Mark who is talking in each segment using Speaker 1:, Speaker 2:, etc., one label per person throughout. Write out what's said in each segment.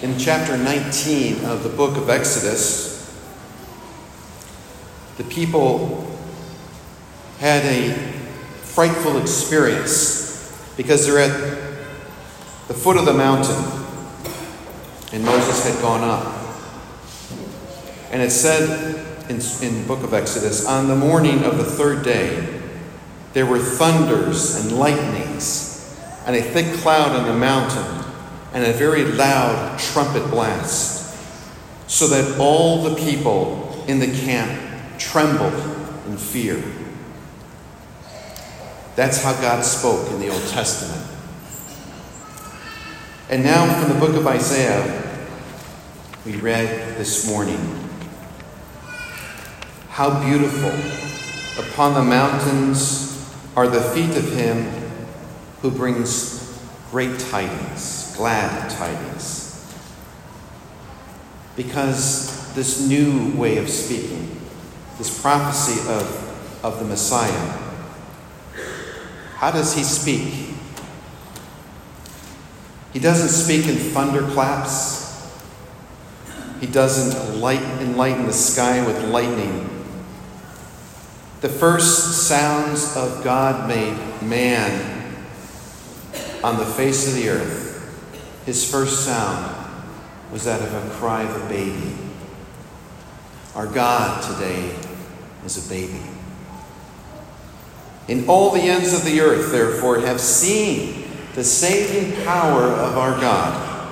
Speaker 1: In chapter 19 of the book of Exodus, the people had a frightful experience because they're at the foot of the mountain and Moses had gone up. And it said in, in the book of Exodus, on the morning of the third day, there were thunders and lightnings and a thick cloud on the mountain and a very loud trumpet blast, so that all the people in the camp trembled in fear. That's how God spoke in the Old Testament. And now from the book of Isaiah, we read this morning How beautiful upon the mountains are the feet of him who brings great tidings, glad tidings. Because this new way of speaking, this prophecy of, of the Messiah. How does he speak? He doesn't speak in thunderclaps. He doesn't light, enlighten the sky with lightning. The first sounds of God made man on the face of the earth, his first sound was that of a cry of a baby. Our God today is a baby. In all the ends of the earth, therefore, have seen the saving power of our God.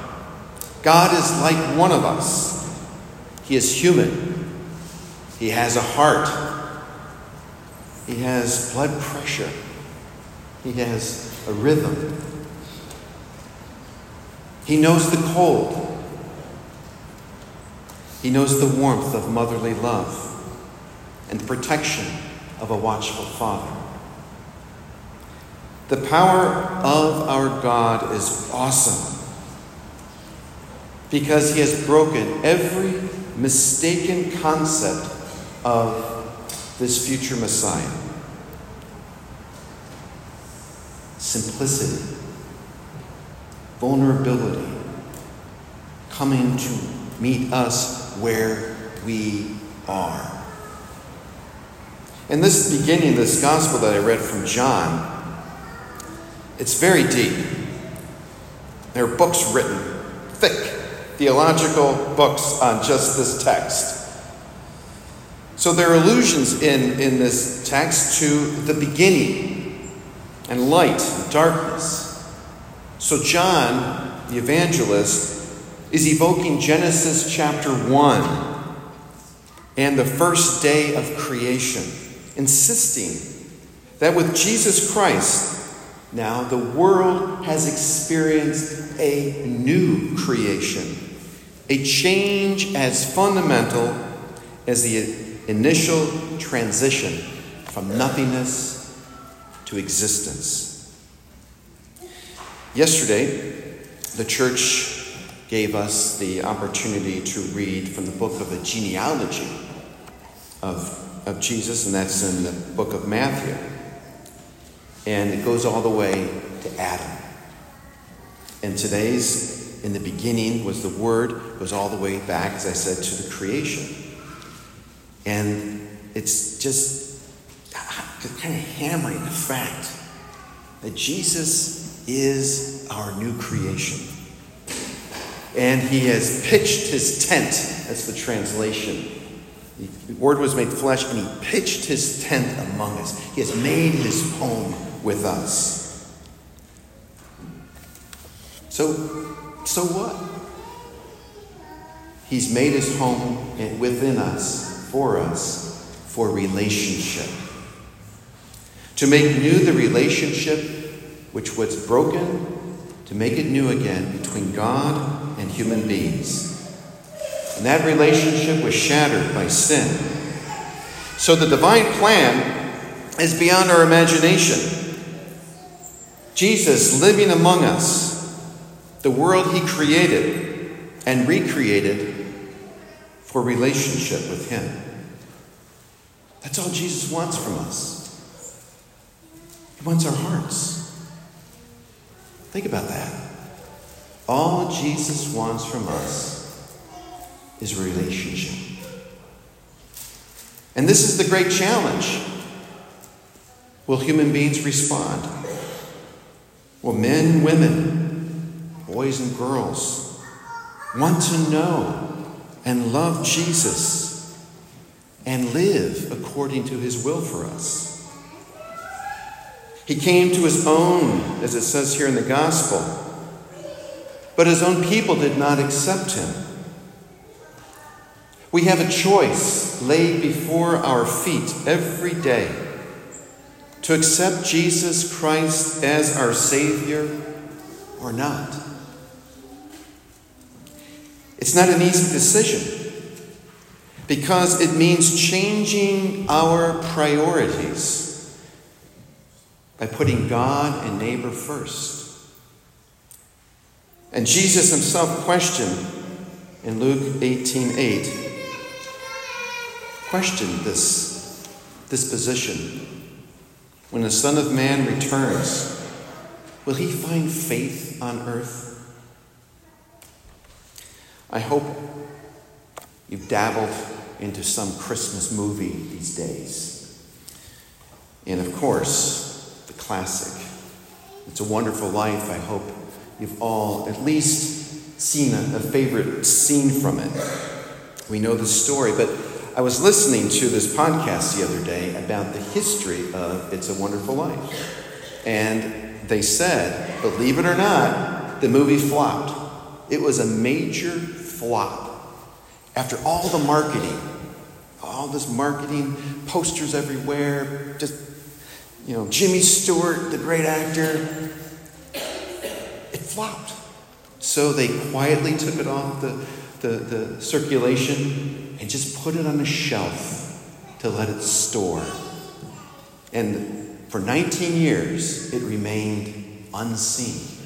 Speaker 1: God is like one of us. He is human. He has a heart. He has blood pressure. He has a rhythm. He knows the cold. He knows the warmth of motherly love and the protection of a watchful father. The power of our God is awesome because he has broken every mistaken concept of this future Messiah. Simplicity, vulnerability, coming to meet us where we are. In this beginning, this gospel that I read from John, it's very deep. There are books written, thick theological books on just this text. So there are allusions in, in this text to the beginning and light and darkness. So John, the evangelist, is evoking Genesis chapter 1 and the first day of creation insisting that with Jesus Christ, now the world has experienced a new creation, a change as fundamental as the initial transition from nothingness to existence. Yesterday, the church gave us the opportunity to read from the book of the genealogy of of Jesus, and that's in the book of Matthew. And it goes all the way to Adam. And today's, in the beginning, was the Word, goes all the way back, as I said, to the creation. And it's just kind of hammering the fact that Jesus is our new creation. And he has pitched his tent, that's the translation the Word was made flesh, and He pitched His tent among us. He has made His home with us. So, so what? He's made His home within us, for us, for relationship. To make new the relationship which was broken, to make it new again between God and human beings. And that relationship was shattered by sin. So the divine plan is beyond our imagination. Jesus living among us, the world he created and recreated for relationship with him. That's all Jesus wants from us. He wants our hearts. Think about that. All Jesus wants from us is relationship. And this is the great challenge. Will human beings respond? Will men, women, boys, and girls want to know and love Jesus and live according to his will for us? He came to his own, as it says here in the gospel, but his own people did not accept him. We have a choice laid before our feet every day to accept Jesus Christ as our Savior or not. It's not an easy decision because it means changing our priorities by putting God and neighbor first. And Jesus himself questioned in Luke 18 8, questioned this, this position. When the Son of Man returns, will he find faith on earth? I hope you've dabbled into some Christmas movie these days. And of course, classic. It's a Wonderful Life. I hope you've all at least seen a, a favorite scene from it. We know the story, but I was listening to this podcast the other day about the history of It's a Wonderful Life. And they said, believe it or not, the movie flopped. It was a major flop. After all the marketing, all this marketing, posters everywhere, just you know, Jimmy Stewart, the great actor, it flopped. So they quietly took it off the, the, the circulation and just put it on a shelf to let it store. And for 19 years, it remained unseen.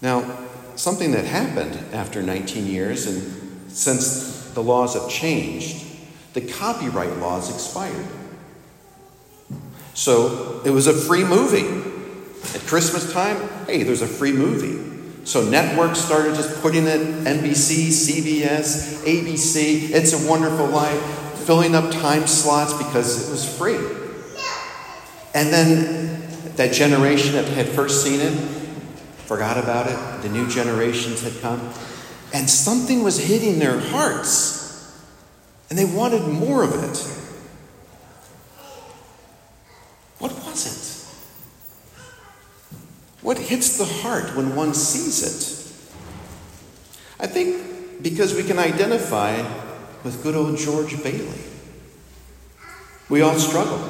Speaker 1: Now, something that happened after 19 years, and since the laws have changed, the copyright laws expired. So it was a free movie. At Christmas time, hey, there's a free movie. So networks started just putting it NBC, CBS, ABC, It's a Wonderful Life, filling up time slots because it was free. And then that generation that had first seen it forgot about it. The new generations had come. And something was hitting their hearts. And they wanted more of it. was it? What hits the heart when one sees it? I think because we can identify with good old George Bailey. We all struggle.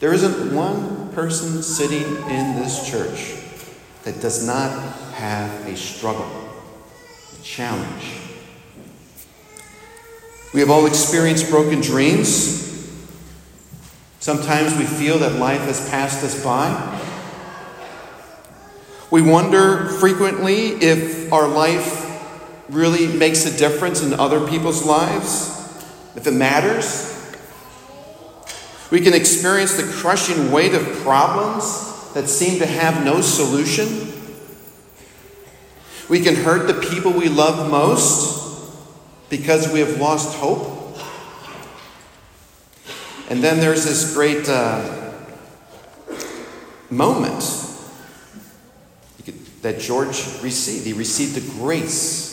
Speaker 1: There isn't one person sitting in this church that does not have a struggle, a challenge. We have all experienced broken dreams, Sometimes we feel that life has passed us by. We wonder frequently if our life really makes a difference in other people's lives, if it matters. We can experience the crushing weight of problems that seem to have no solution. We can hurt the people we love most because we have lost hope. And then there's this great uh, moment that George received. He received the grace.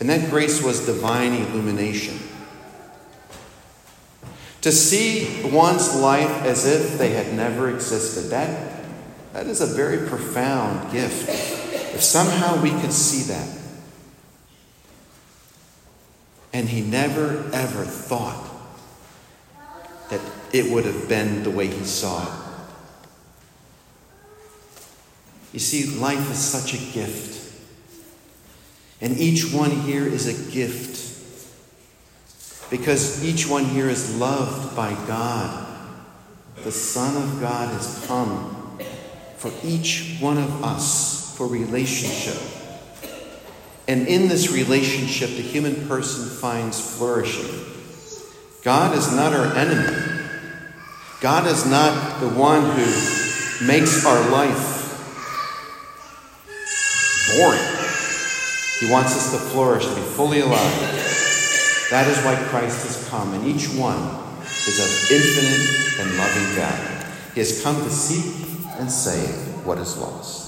Speaker 1: And that grace was divine illumination. To see one's life as if they had never existed, that, that is a very profound gift. If somehow we could see that. And he never, ever thought that it would have been the way he saw it. You see, life is such a gift. And each one here is a gift. Because each one here is loved by God. The Son of God has come for each one of us for relationship. And in this relationship, the human person finds flourishing. God is not our enemy. God is not the one who makes our life boring. He wants us to flourish, to be fully alive. That is why Christ has come, and each one is of infinite and loving value. He has come to seek and save what is lost.